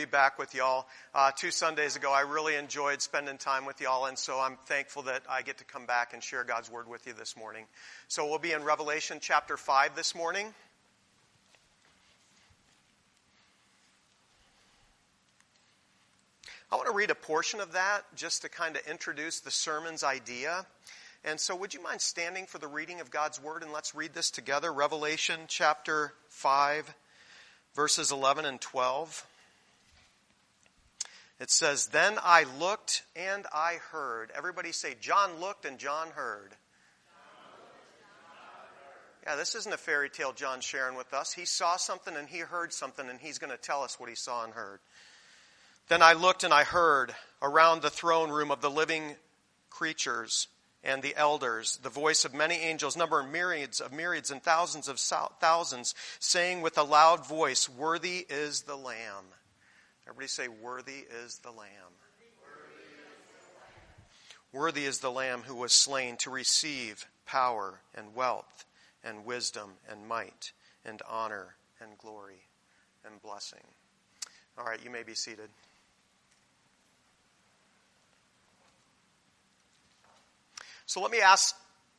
be back with y'all. Uh, two Sundays ago, I really enjoyed spending time with y'all, and so I'm thankful that I get to come back and share God's Word with you this morning. So we'll be in Revelation chapter 5 this morning. I want to read a portion of that just to kind of introduce the sermon's idea. And so, would you mind standing for the reading of God's Word and let's read this together? Revelation chapter 5, verses 11 and 12. It says, Then I looked and I heard. Everybody say, John looked and John heard. Yeah, this isn't a fairy tale John's sharing with us. He saw something and he heard something, and he's going to tell us what he saw and heard. Then I looked and I heard around the throne room of the living creatures and the elders the voice of many angels, number myriads of myriads and thousands of thousands, saying with a loud voice, Worthy is the Lamb. Everybody say, Worthy is the Lamb. Worthy is the Lamb who was slain to receive power and wealth and wisdom and might and honor and glory and blessing. All right, you may be seated. So let me ask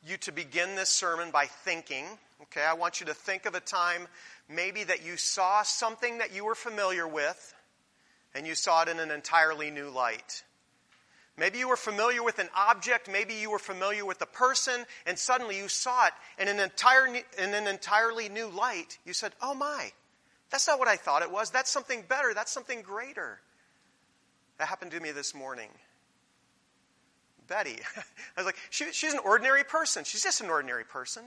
you to begin this sermon by thinking. Okay, I want you to think of a time maybe that you saw something that you were familiar with and you saw it in an entirely new light. Maybe you were familiar with an object, maybe you were familiar with a person, and suddenly you saw it in an, entire, in an entirely new light. You said, Oh my, that's not what I thought it was. That's something better, that's something greater. That happened to me this morning. Betty. I was like, she, she's an ordinary person. She's just an ordinary person.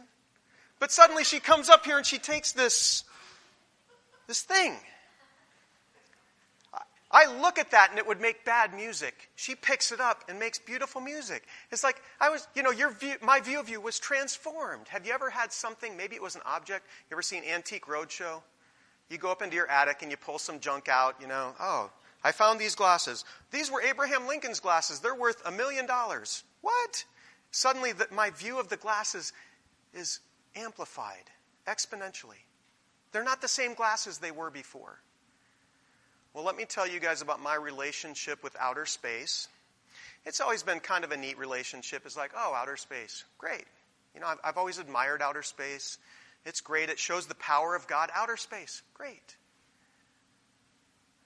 But suddenly she comes up here and she takes this, this thing. I look at that and it would make bad music. She picks it up and makes beautiful music. It's like I was, you know, your view, my view of you was transformed. Have you ever had something? Maybe it was an object. You ever seen Antique Roadshow? You go up into your attic and you pull some junk out. You know, oh, I found these glasses. These were Abraham Lincoln's glasses. They're worth a million dollars. What? Suddenly, the, my view of the glasses is amplified exponentially. They're not the same glasses they were before. Well, let me tell you guys about my relationship with outer space. It's always been kind of a neat relationship. It's like, oh, outer space. Great. You know, I've, I've always admired outer space. It's great. It shows the power of God. Outer space. Great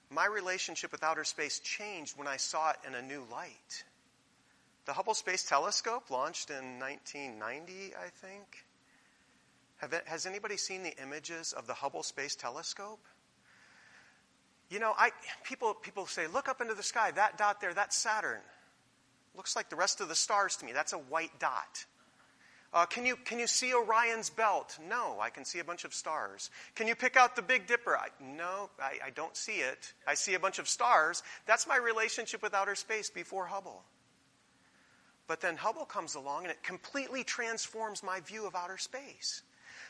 my relationship with outer space changed when I saw it in a new light. The Hubble Space Telescope launched in 1990, I think. Have, has anybody seen the images of the Hubble Space Telescope? You know, I, people, people say, look up into the sky. That dot there, that's Saturn. Looks like the rest of the stars to me. That's a white dot. Uh, can, you, can you see Orion's belt? No, I can see a bunch of stars. Can you pick out the Big Dipper? I, no, I, I don't see it. I see a bunch of stars. That's my relationship with outer space before Hubble. But then Hubble comes along and it completely transforms my view of outer space.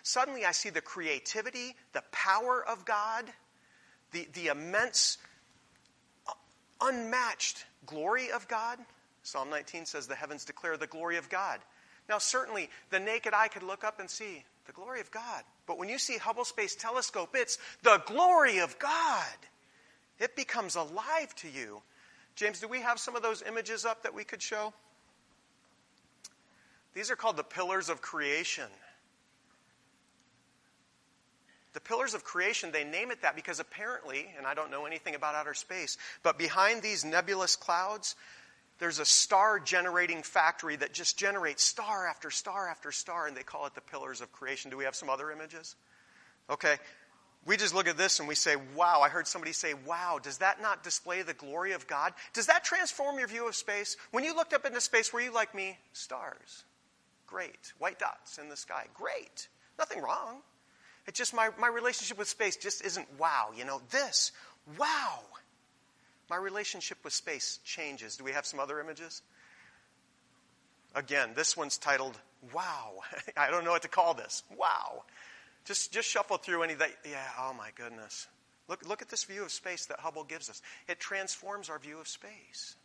Suddenly I see the creativity, the power of God, the, the immense, uh, unmatched glory of God. Psalm 19 says, The heavens declare the glory of God. Now, certainly, the naked eye could look up and see the glory of God. But when you see Hubble Space Telescope, it's the glory of God. It becomes alive to you. James, do we have some of those images up that we could show? These are called the pillars of creation. The pillars of creation, they name it that because apparently, and I don't know anything about outer space, but behind these nebulous clouds, there's a star generating factory that just generates star after star after star, and they call it the pillars of creation. Do we have some other images? Okay. We just look at this and we say, wow. I heard somebody say, wow, does that not display the glory of God? Does that transform your view of space? When you looked up into space, were you like me? Stars. Great. White dots in the sky. Great. Nothing wrong. It's just my, my relationship with space just isn't wow. You know, this, wow my relationship with space changes. Do we have some other images? Again, this one's titled Wow. I don't know what to call this. Wow. Just, just shuffle through any that. Yeah, oh my goodness. Look, look at this view of space that Hubble gives us. It transforms our view of space.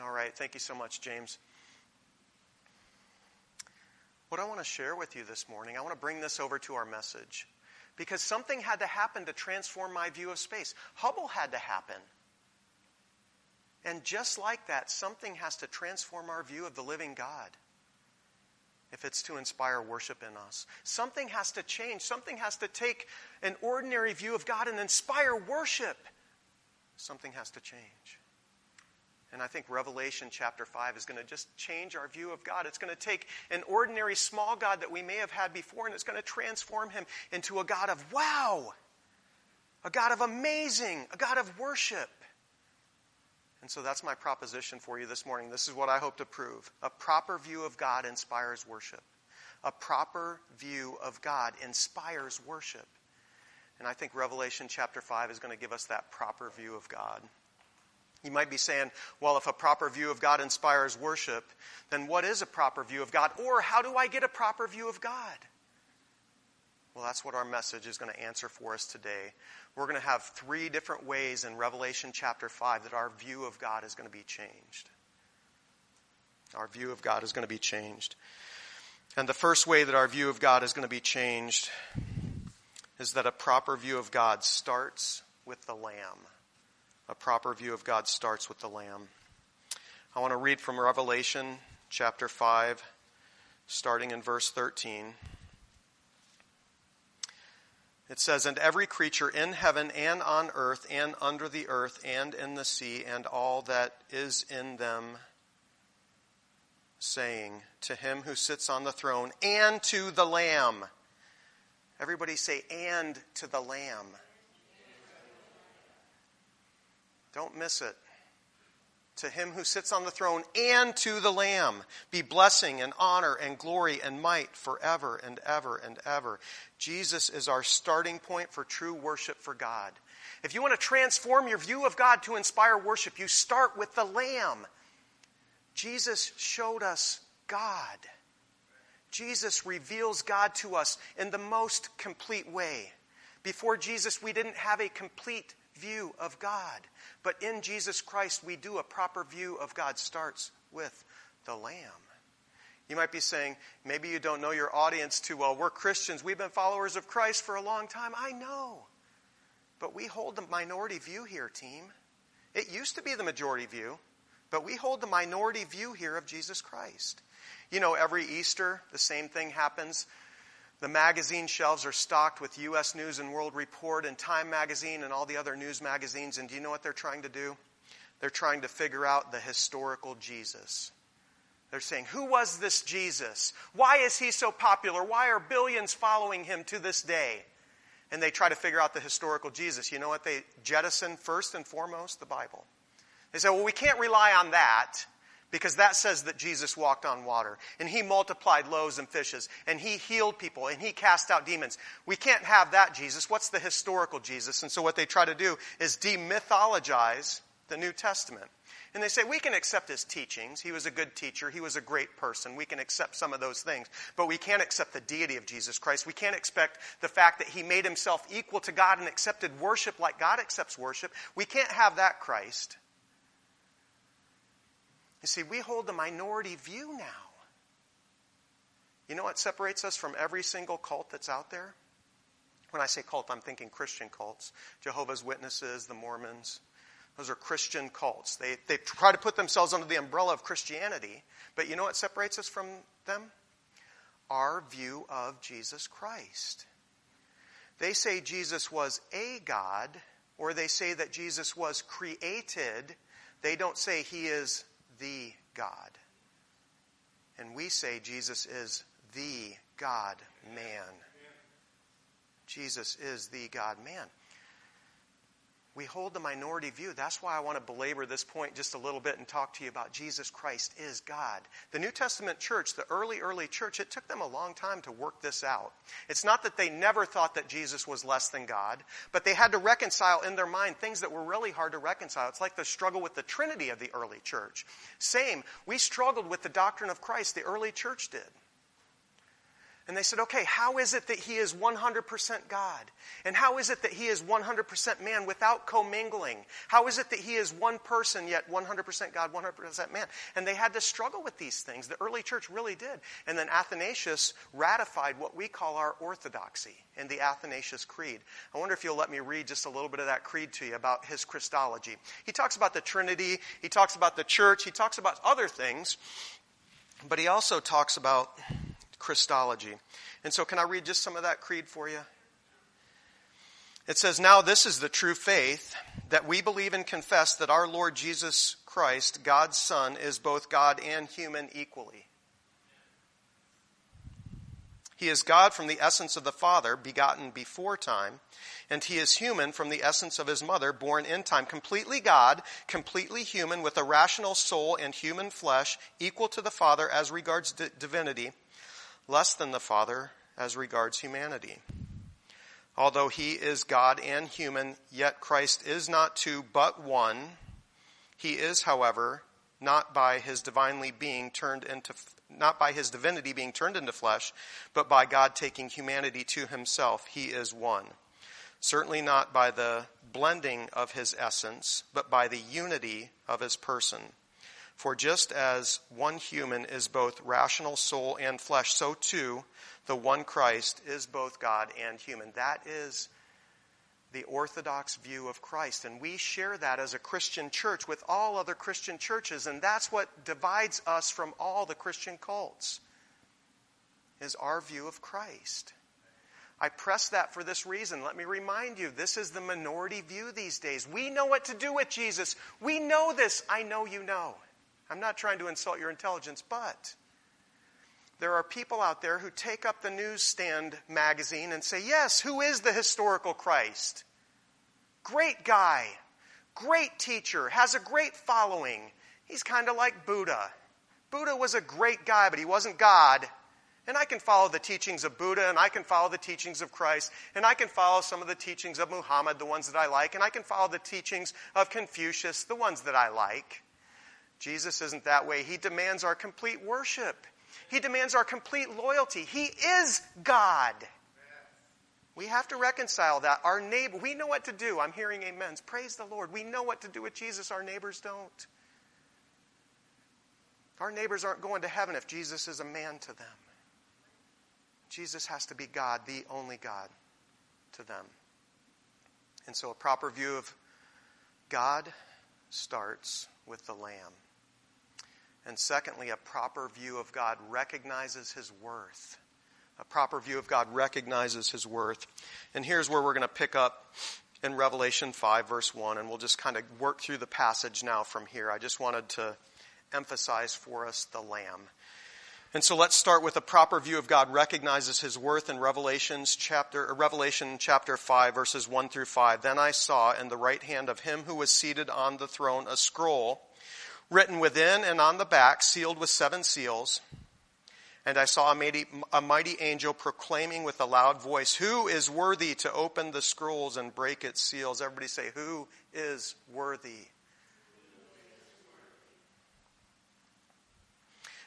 All right, thank you so much, James. What I want to share with you this morning, I want to bring this over to our message. because something had to happen to transform my view of space. Hubble had to happen. And just like that, something has to transform our view of the living God if it's to inspire worship in us. Something has to change. Something has to take an ordinary view of God and inspire worship. Something has to change. And I think Revelation chapter 5 is going to just change our view of God. It's going to take an ordinary small God that we may have had before and it's going to transform him into a God of wow, a God of amazing, a God of worship. And so that's my proposition for you this morning. This is what I hope to prove. A proper view of God inspires worship. A proper view of God inspires worship. And I think Revelation chapter 5 is going to give us that proper view of God. You might be saying, well, if a proper view of God inspires worship, then what is a proper view of God? Or how do I get a proper view of God? Well, that's what our message is going to answer for us today. We're going to have three different ways in Revelation chapter 5 that our view of God is going to be changed. Our view of God is going to be changed. And the first way that our view of God is going to be changed is that a proper view of God starts with the Lamb. A proper view of God starts with the Lamb. I want to read from Revelation chapter 5, starting in verse 13. It says, And every creature in heaven and on earth and under the earth and in the sea and all that is in them, saying, To him who sits on the throne and to the Lamb. Everybody say, And to the Lamb. Don't miss it to him who sits on the throne and to the Lamb be blessing and honor and glory and might forever and ever and ever. Jesus is our starting point for true worship for God. If you want to transform your view of God to inspire worship, you start with the Lamb. Jesus showed us God. Jesus reveals God to us in the most complete way. Before Jesus, we didn't have a complete view of God. But in Jesus Christ, we do a proper view of God starts with the Lamb. You might be saying, maybe you don't know your audience too well. We're Christians. We've been followers of Christ for a long time. I know. But we hold the minority view here, team. It used to be the majority view, but we hold the minority view here of Jesus Christ. You know, every Easter, the same thing happens. The magazine shelves are stocked with U.S. News and World Report and Time Magazine and all the other news magazines. And do you know what they're trying to do? They're trying to figure out the historical Jesus. They're saying, who was this Jesus? Why is he so popular? Why are billions following him to this day? And they try to figure out the historical Jesus. You know what? They jettison first and foremost the Bible. They say, well, we can't rely on that because that says that Jesus walked on water and he multiplied loaves and fishes and he healed people and he cast out demons. We can't have that Jesus. What's the historical Jesus? And so what they try to do is demythologize the New Testament. And they say, we can accept his teachings. He was a good teacher. He was a great person. We can accept some of those things. But we can't accept the deity of Jesus Christ. We can't expect the fact that he made himself equal to God and accepted worship like God accepts worship. We can't have that Christ. You see, we hold the minority view now. You know what separates us from every single cult that's out there? When I say cult, I'm thinking Christian cults. Jehovah's Witnesses, the Mormons. Those are Christian cults. They, they try to put themselves under the umbrella of Christianity. But you know what separates us from them? Our view of Jesus Christ. They say Jesus was a God, or they say that Jesus was created. They don't say he is the God. And we say Jesus is the God man. Jesus is the God man we hold the minority view. That's why I want to belabor this point just a little bit and talk to you about Jesus Christ is God. The New Testament church, the early, early church, it took them a long time to work this out. It's not that they never thought that Jesus was less than God, but they had to reconcile in their mind things that were really hard to reconcile. It's like the struggle with the Trinity of the early church. Same, we struggled with the doctrine of Christ, the early church did. And they said, okay, how is it that he is 100% God? And how is it that he is 100% man without commingling? How is it that he is one person yet 100% God, 100% man? And they had to struggle with these things. The early church really did. And then Athanasius ratified what we call our orthodoxy in the Athanasius Creed. I wonder if you'll let me read just a little bit of that creed to you about his Christology. He talks about the Trinity, he talks about the church, he talks about other things, but he also talks about Christology. And so, can I read just some of that creed for you? It says, Now this is the true faith that we believe and confess that our Lord Jesus Christ, God's Son, is both God and human equally. He is God from the essence of the Father, begotten before time, and he is human from the essence of his mother, born in time. Completely God, completely human, with a rational soul and human flesh, equal to the Father as regards divinity less than the Father as regards humanity. Although he is God and human, yet Christ is not two but one. He is, however, not by his divinely being turned into not by his divinity being turned into flesh, but by God taking humanity to himself. He is one. Certainly not by the blending of his essence, but by the unity of his person. For just as one human is both rational soul and flesh, so too the one Christ is both God and human. That is the orthodox view of Christ. And we share that as a Christian church with all other Christian churches. And that's what divides us from all the Christian cults, is our view of Christ. I press that for this reason. Let me remind you, this is the minority view these days. We know what to do with Jesus. We know this. I know you know. I'm not trying to insult your intelligence, but there are people out there who take up the newsstand magazine and say, Yes, who is the historical Christ? Great guy, great teacher, has a great following. He's kind of like Buddha. Buddha was a great guy, but he wasn't God. And I can follow the teachings of Buddha, and I can follow the teachings of Christ, and I can follow some of the teachings of Muhammad, the ones that I like, and I can follow the teachings of Confucius, the ones that I like. Jesus isn't that way. He demands our complete worship. He demands our complete loyalty. He is God. We have to reconcile that. Our neighbor, we know what to do. I'm hearing amens. Praise the Lord. We know what to do with Jesus. Our neighbors don't. Our neighbors aren't going to heaven if Jesus is a man to them. Jesus has to be God, the only God to them. And so a proper view of God starts with the Lamb. And secondly, a proper view of God recognizes his worth. A proper view of God recognizes his worth. And here's where we're going to pick up in Revelation 5, verse 1, and we'll just kind of work through the passage now from here. I just wanted to emphasize for us the Lamb. And so let's start with a proper view of God recognizes his worth in Revelations chapter, uh, Revelation chapter 5, verses 1 through 5. Then I saw in the right hand of him who was seated on the throne a scroll written within and on the back, sealed with seven seals. And I saw a mighty, a mighty, angel proclaiming with a loud voice, Who is worthy to open the scrolls and break its seals? Everybody say, Who is worthy?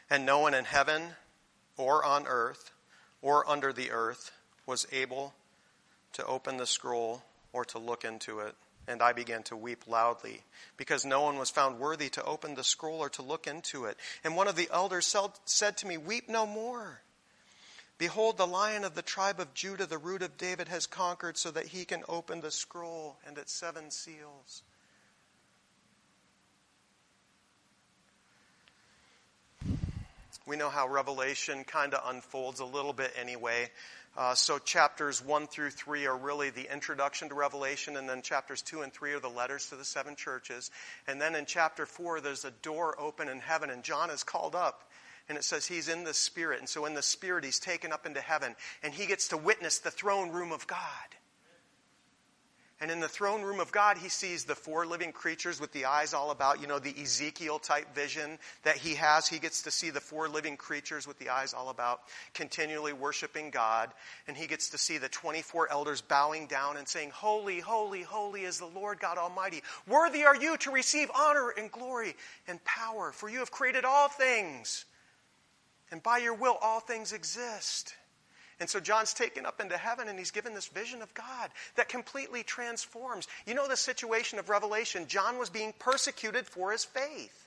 And no one in heaven or on earth or under the earth was able to open the scroll or to look into it. And I began to weep loudly, because no one was found worthy to open the scroll or to look into it. And one of the elders said to me, Weep no more. Behold, the lion of the tribe of Judah, the root of David, has conquered so that he can open the scroll and its seven seals. We know how Revelation kind of unfolds a little bit anyway. Uh, so chapters 1 through 3 are really the introduction to Revelation, and then chapters 2 and 3 are the letters to the seven churches. And then in chapter 4, there's a door open in heaven, and John is called up. And it says he's in the Spirit. And so in the Spirit, he's taken up into heaven, and he gets to witness the throne room of God. And in the throne room of God, he sees the four living creatures with the eyes all about, you know, the Ezekiel type vision that he has. He gets to see the four living creatures with the eyes all about, continually worshiping God. And he gets to see the 24 elders bowing down and saying, Holy, holy, holy is the Lord God Almighty. Worthy are you to receive honor and glory and power, for you have created all things. And by your will, all things exist. And so John's taken up into heaven and he's given this vision of God that completely transforms. You know the situation of Revelation. John was being persecuted for his faith.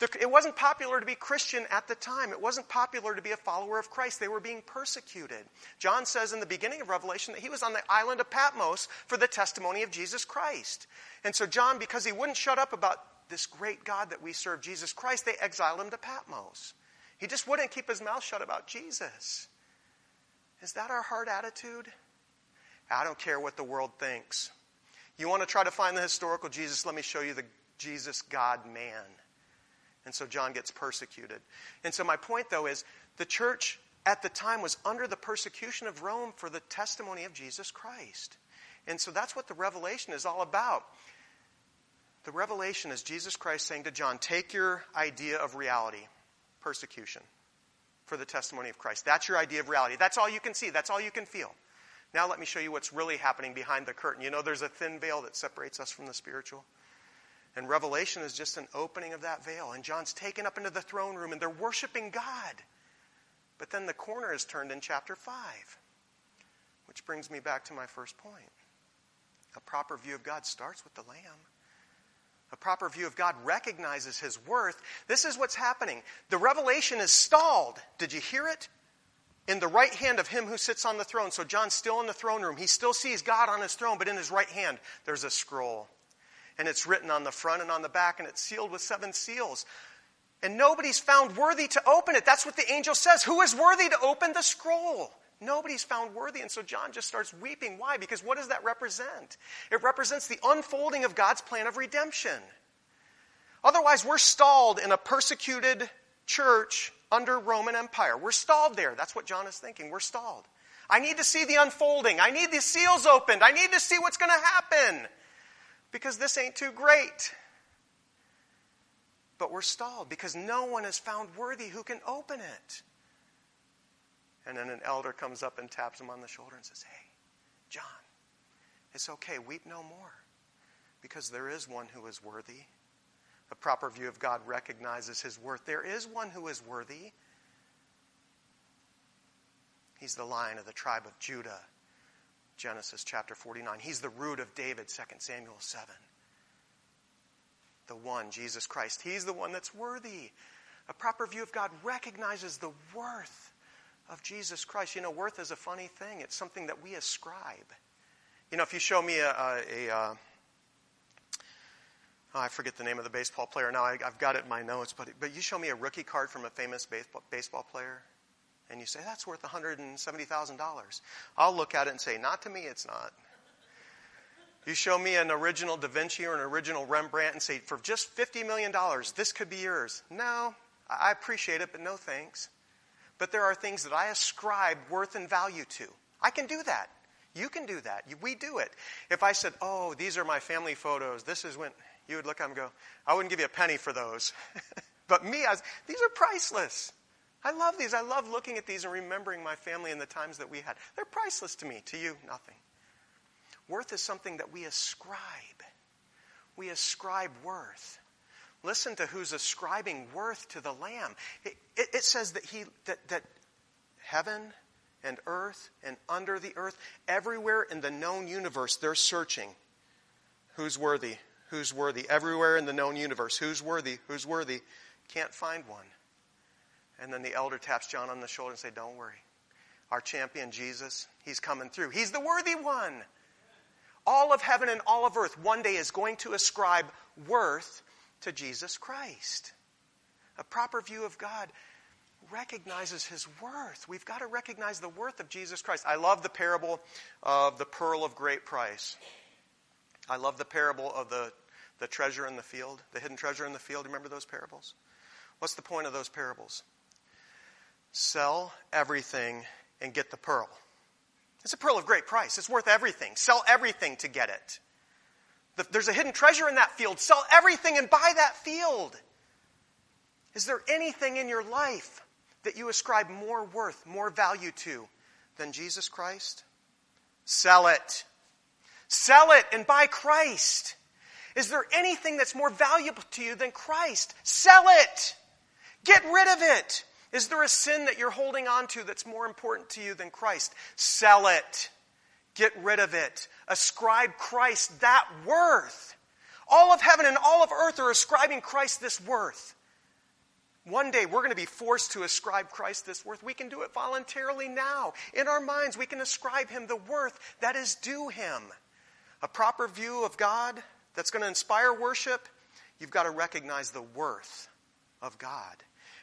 It wasn't popular to be Christian at the time. It wasn't popular to be a follower of Christ. They were being persecuted. John says in the beginning of Revelation that he was on the island of Patmos for the testimony of Jesus Christ. And so, John, because he wouldn't shut up about this great God that we serve, Jesus Christ, they exiled him to Patmos. He just wouldn't keep his mouth shut about Jesus. Is that our heart attitude? I don't care what the world thinks. You want to try to find the historical Jesus? Let me show you the Jesus God man. And so John gets persecuted. And so my point, though, is the church at the time was under the persecution of Rome for the testimony of Jesus Christ. And so that's what the revelation is all about. The revelation is Jesus Christ saying to John, Take your idea of reality, persecution, for the testimony of Christ. That's your idea of reality. That's all you can see, that's all you can feel. Now let me show you what's really happening behind the curtain. You know, there's a thin veil that separates us from the spiritual. And Revelation is just an opening of that veil. And John's taken up into the throne room and they're worshiping God. But then the corner is turned in chapter 5. Which brings me back to my first point. A proper view of God starts with the Lamb. A proper view of God recognizes his worth. This is what's happening. The revelation is stalled. Did you hear it? In the right hand of him who sits on the throne. So John's still in the throne room. He still sees God on his throne, but in his right hand, there's a scroll and it's written on the front and on the back, and it's sealed with seven seals. And nobody's found worthy to open it. That's what the angel says. Who is worthy to open the scroll? Nobody's found worthy. And so John just starts weeping. Why? Because what does that represent? It represents the unfolding of God's plan of redemption. Otherwise, we're stalled in a persecuted church under Roman Empire. We're stalled there. That's what John is thinking. We're stalled. I need to see the unfolding. I need the seals opened. I need to see what's going to happen because this ain't too great. But we're stalled because no one is found worthy who can open it. And then an elder comes up and taps him on the shoulder and says, Hey, John, it's okay. Weep no more because there is one who is worthy. A proper view of God recognizes his worth. There is one who is worthy. He's the lion of the tribe of Judah. Genesis chapter 49. He's the root of David, 2 Samuel 7. The one, Jesus Christ. He's the one that's worthy. A proper view of God recognizes the worth of Jesus Christ. You know, worth is a funny thing, it's something that we ascribe. You know, if you show me a, a, a uh, oh, I forget the name of the baseball player now, I, have got it in my notes, but, but you show me a rookie card from a famous baseball, baseball player, and you say, that's worth $170,000. I'll look at it and say, not to me, it's not. You show me an original Da Vinci or an original Rembrandt and say, for just $50 million, this could be yours. No, I appreciate it, but no thanks. But there are things that I ascribe worth and value to. I can do that. You can do that. We do it. If I said, oh, these are my family photos, this is when, you would look at them and go, I wouldn't give you a penny for those. but me, was, these are priceless. I love these. I love looking at these and remembering my family and the times that we had. They're priceless to me. To you, nothing. Worth is something that we ascribe. We ascribe worth. Listen to who's ascribing worth to the Lamb. It, it, it says that, he, that, that heaven and earth and under the earth, everywhere in the known universe, they're searching. Who's worthy? Who's worthy? Everywhere in the known universe, who's worthy? Who's worthy? Can't find one. And then the elder taps John on the shoulder and say, Don't worry. Our champion, Jesus, he's coming through. He's the worthy one. All of heaven and all of earth one day is going to ascribe worth to Jesus Christ. A proper view of God recognizes his worth. We've got to recognize the worth of Jesus Christ. I love the parable of the pearl of great price. I love the parable of the, the treasure in the field, the hidden treasure in the field. Remember those parables? What's the point of those parables? Sell everything and get the pearl. It's a pearl of great price. It's worth everything. Sell everything to get it. There's a hidden treasure in that field. Sell everything and buy that field. Is there anything in your life that you ascribe more worth, more value to than Jesus Christ? Sell it. Sell it and buy Christ. Is there anything that's more valuable to you than Christ? Sell it. Get rid of it. Is there a sin that you're holding on to that's more important to you than Christ? Sell it. Get rid of it. Ascribe Christ that worth. All of heaven and all of earth are ascribing Christ this worth. One day we're going to be forced to ascribe Christ this worth. We can do it voluntarily now. In our minds, we can ascribe him the worth that is due him. A proper view of God that's going to inspire worship, you've got to recognize the worth of God.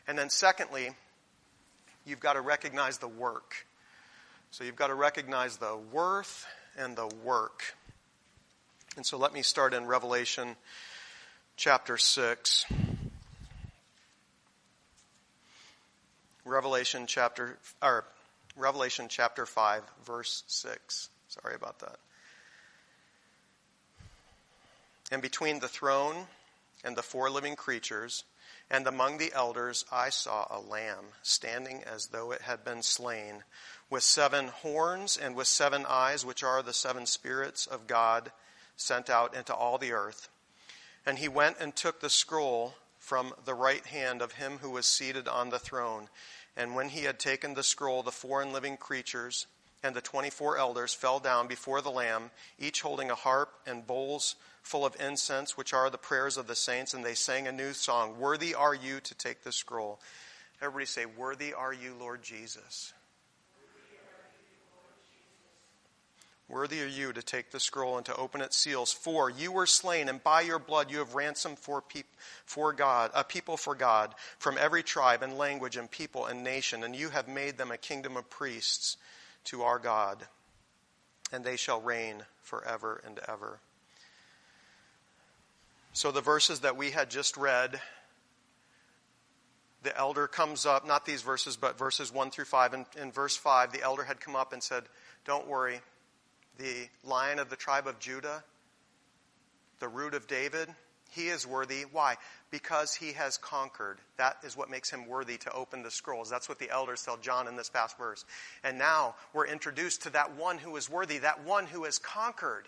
And then, secondly, you've got to recognize the work. So you've got to recognize the worth and the work. And so let me start in Revelation chapter 6. Revelation chapter or Revelation chapter 5 verse 6. Sorry about that. And between the throne and the four living creatures and among the elders I saw a lamb standing as though it had been slain with seven horns and with seven eyes which are the seven spirits of God sent out into all the earth. And he went and took the scroll from the right hand of him who was seated on the throne. And when he had taken the scroll, the four living creatures and the twenty four elders fell down before the Lamb, each holding a harp and bowls full of incense, which are the prayers of the saints. And they sang a new song Worthy are you to take the scroll. Everybody say, Worthy are you, Lord Jesus. Worthy are you to take the scroll and to open its seals. For you were slain, and by your blood you have ransomed for, peop- for God, a people for God, from every tribe and language and people and nation, and you have made them a kingdom of priests to our God, and they shall reign forever and ever. So the verses that we had just read, the elder comes up, not these verses, but verses 1 through 5. And in verse 5, the elder had come up and said, Don't worry the lion of the tribe of Judah, the root of David, he is worthy. Why? Because he has conquered. That is what makes him worthy to open the scrolls. That's what the elders tell John in this past verse. And now we're introduced to that one who is worthy, that one who has conquered.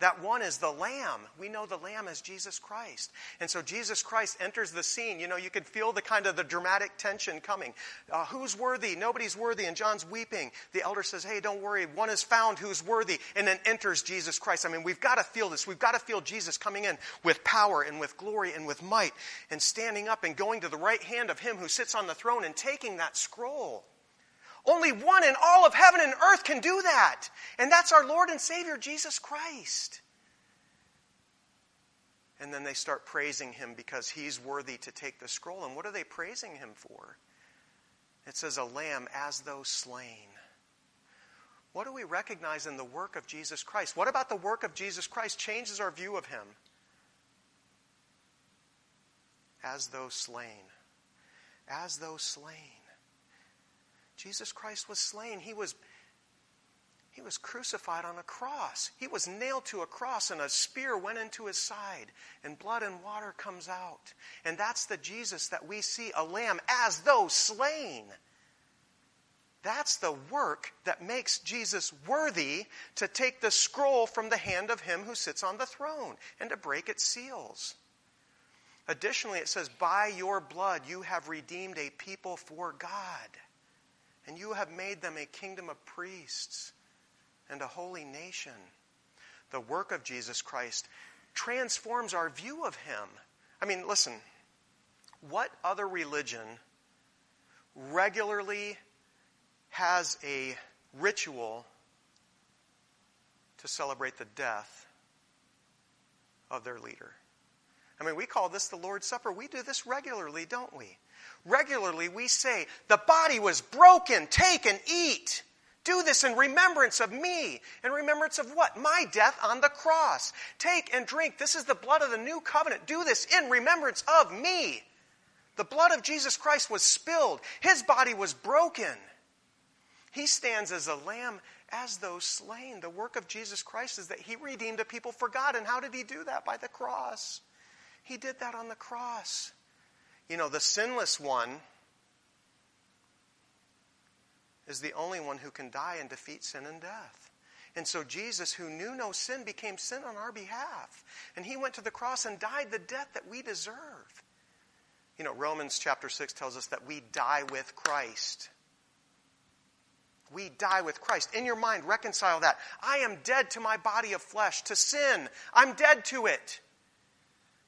That one is the Lamb. We know the Lamb is Jesus Christ. And so Jesus Christ enters the scene. You know, you could feel the kind of the dramatic tension coming. Uh, who's worthy? Nobody's worthy. And John's weeping. The elder says, hey, don't worry. One is found who's worthy. And then enters Jesus Christ. I mean, we've got to feel this. We've got to feel Jesus coming in with power and with glory and with might and standing up and going to the right hand of him who sits on the throne and taking that scroll. Only one in all of heaven and earth can do that. And that's our Lord and Savior, Jesus Christ. And then they start praising him because he's worthy to take the scroll. And what are they praising him for? It says, a lamb as though slain. What do we recognize in the work of Jesus Christ? What about the work of Jesus Christ changes our view of him? As though slain. As though slain. Jesus Christ was slain. He was, he was crucified on a cross. He was nailed to a cross, and a spear went into his side, and blood and water comes out. And that's the Jesus that we see, a lamb as though slain. That's the work that makes Jesus worthy to take the scroll from the hand of him who sits on the throne and to break its seals. Additionally, it says, By your blood you have redeemed a people for God and you have made them a kingdom of priests and a holy nation. The work of Jesus Christ transforms our view of him. I mean, listen, what other religion regularly has a ritual to celebrate the death of their leader? I mean, we call this the Lord's Supper. We do this regularly, don't we? Regularly, we say, The body was broken, take and eat. Do this in remembrance of me. In remembrance of what? My death on the cross. Take and drink. This is the blood of the new covenant. Do this in remembrance of me. The blood of Jesus Christ was spilled, his body was broken. He stands as a lamb as though slain. The work of Jesus Christ is that he redeemed a people for God. And how did he do that? By the cross. He did that on the cross. You know, the sinless one is the only one who can die and defeat sin and death. And so Jesus, who knew no sin, became sin on our behalf. And he went to the cross and died the death that we deserve. You know, Romans chapter 6 tells us that we die with Christ. We die with Christ. In your mind, reconcile that. I am dead to my body of flesh, to sin. I'm dead to it.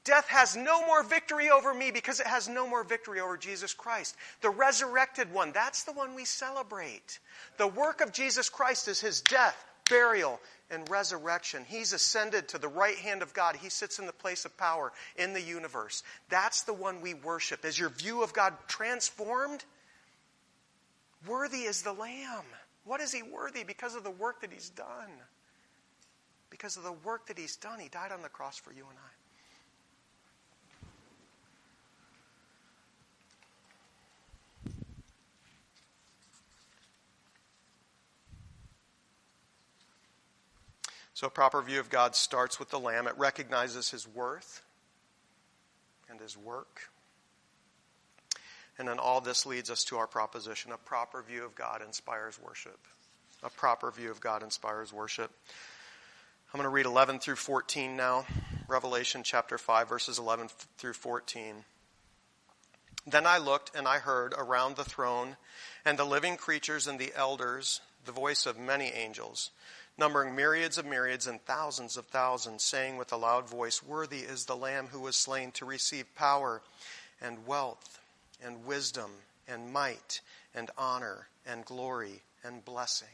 Death has no more victory over me because it has no more victory over Jesus Christ. The resurrected one, that's the one we celebrate. The work of Jesus Christ is his death, burial, and resurrection. He's ascended to the right hand of God. He sits in the place of power in the universe. That's the one we worship. Is your view of God transformed? Worthy is the Lamb. What is he worthy? Because of the work that he's done. Because of the work that he's done, he died on the cross for you and I. So, a proper view of God starts with the Lamb. It recognizes his worth and his work. And then all this leads us to our proposition a proper view of God inspires worship. A proper view of God inspires worship. I'm going to read 11 through 14 now. Revelation chapter 5, verses 11 through 14. Then I looked and I heard around the throne and the living creatures and the elders the voice of many angels numbering myriads of myriads and thousands of thousands, saying with a loud voice, Worthy is the Lamb who was slain to receive power and wealth and wisdom and might and honor and glory and blessing.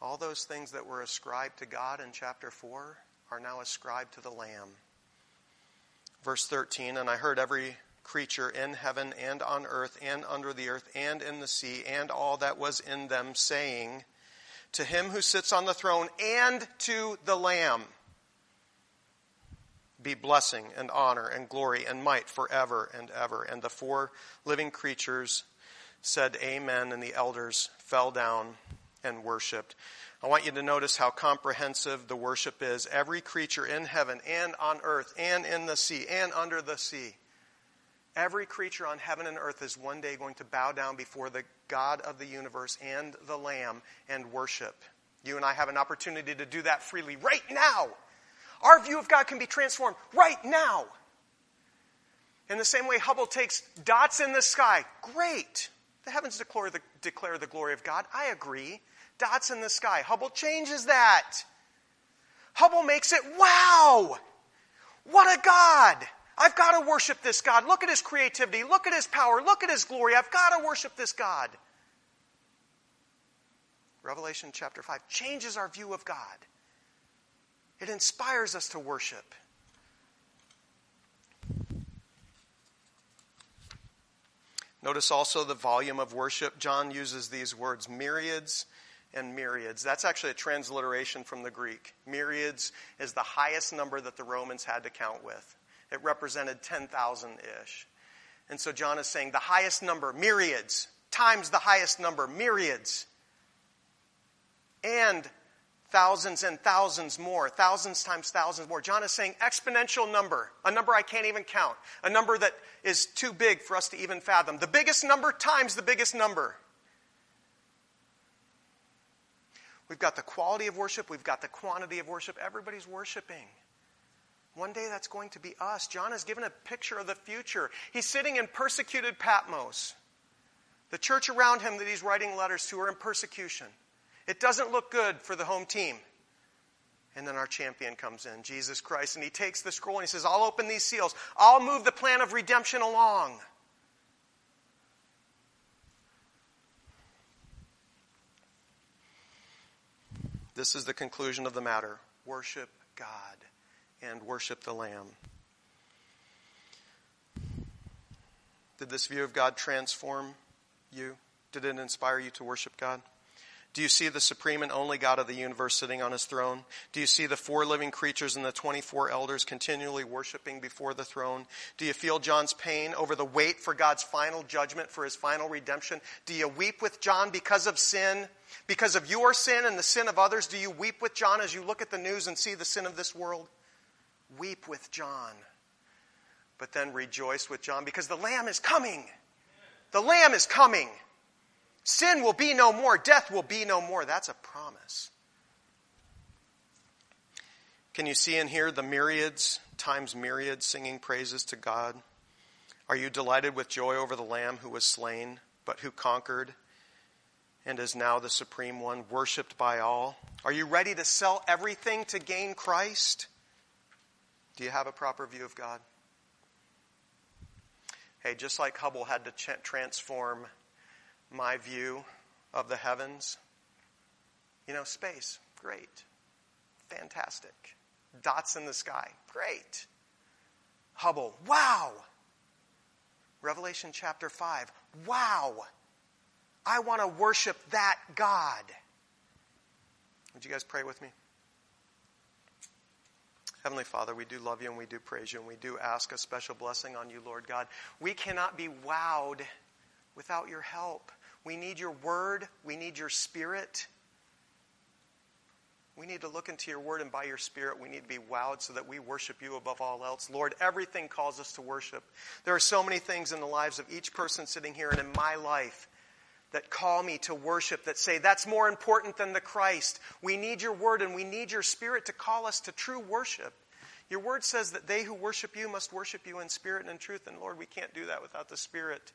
All those things that were ascribed to God in chapter 4 are now ascribed to the Lamb. Verse 13 And I heard every creature in heaven and on earth and under the earth and in the sea and all that was in them saying, to him who sits on the throne and to the Lamb be blessing and honor and glory and might forever and ever. And the four living creatures said, Amen, and the elders fell down and worshiped. I want you to notice how comprehensive the worship is. Every creature in heaven and on earth and in the sea and under the sea Every creature on heaven and earth is one day going to bow down before the God of the universe and the Lamb and worship. You and I have an opportunity to do that freely right now. Our view of God can be transformed right now. In the same way Hubble takes dots in the sky, great. The heavens declare the, declare the glory of God. I agree. Dots in the sky. Hubble changes that. Hubble makes it wow. What a God. I've got to worship this God. Look at his creativity. Look at his power. Look at his glory. I've got to worship this God. Revelation chapter 5 changes our view of God. It inspires us to worship. Notice also the volume of worship. John uses these words myriads and myriads. That's actually a transliteration from the Greek. Myriads is the highest number that the Romans had to count with. It represented 10,000 ish. And so John is saying the highest number, myriads, times the highest number, myriads. And thousands and thousands more, thousands times thousands more. John is saying exponential number, a number I can't even count, a number that is too big for us to even fathom. The biggest number times the biggest number. We've got the quality of worship, we've got the quantity of worship. Everybody's worshiping. One day that's going to be us. John has given a picture of the future. He's sitting in persecuted Patmos. The church around him that he's writing letters to are in persecution. It doesn't look good for the home team. And then our champion comes in, Jesus Christ, and he takes the scroll and he says, I'll open these seals. I'll move the plan of redemption along. This is the conclusion of the matter. Worship God and worship the Lamb. Did this view of God transform you? Did it inspire you to worship God? Do you see the supreme and only God of the universe sitting on his throne? Do you see the four living creatures and the 24 elders continually worshiping before the throne? Do you feel John's pain over the wait for God's final judgment, for his final redemption? Do you weep with John because of sin? Because of your sin and the sin of others? Do you weep with John as you look at the news and see the sin of this world? Weep with John, but then rejoice with John because the Lamb is coming. The Lamb is coming. Sin will be no more, death will be no more. That's a promise. Can you see and hear the myriads times myriads singing praises to God? Are you delighted with joy over the Lamb who was slain, but who conquered and is now the supreme one, worshiped by all? Are you ready to sell everything to gain Christ? Do you have a proper view of God? Hey, just like Hubble had to ch- transform my view of the heavens, you know, space, great, fantastic. Dots in the sky, great. Hubble, wow. Revelation chapter 5, wow. I want to worship that God. Would you guys pray with me? Heavenly Father, we do love you and we do praise you and we do ask a special blessing on you, Lord God. We cannot be wowed without your help. We need your word, we need your spirit. We need to look into your word, and by your spirit, we need to be wowed so that we worship you above all else. Lord, everything calls us to worship. There are so many things in the lives of each person sitting here and in my life that call me to worship, that say that's more important than the Christ. We need your word and we need your spirit to call us to true worship. Your word says that they who worship you must worship you in spirit and in truth. And Lord, we can't do that without the spirit.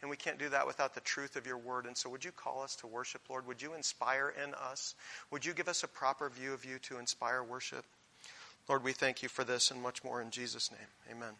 And we can't do that without the truth of your word. And so, would you call us to worship, Lord? Would you inspire in us? Would you give us a proper view of you to inspire worship? Lord, we thank you for this and much more in Jesus' name. Amen.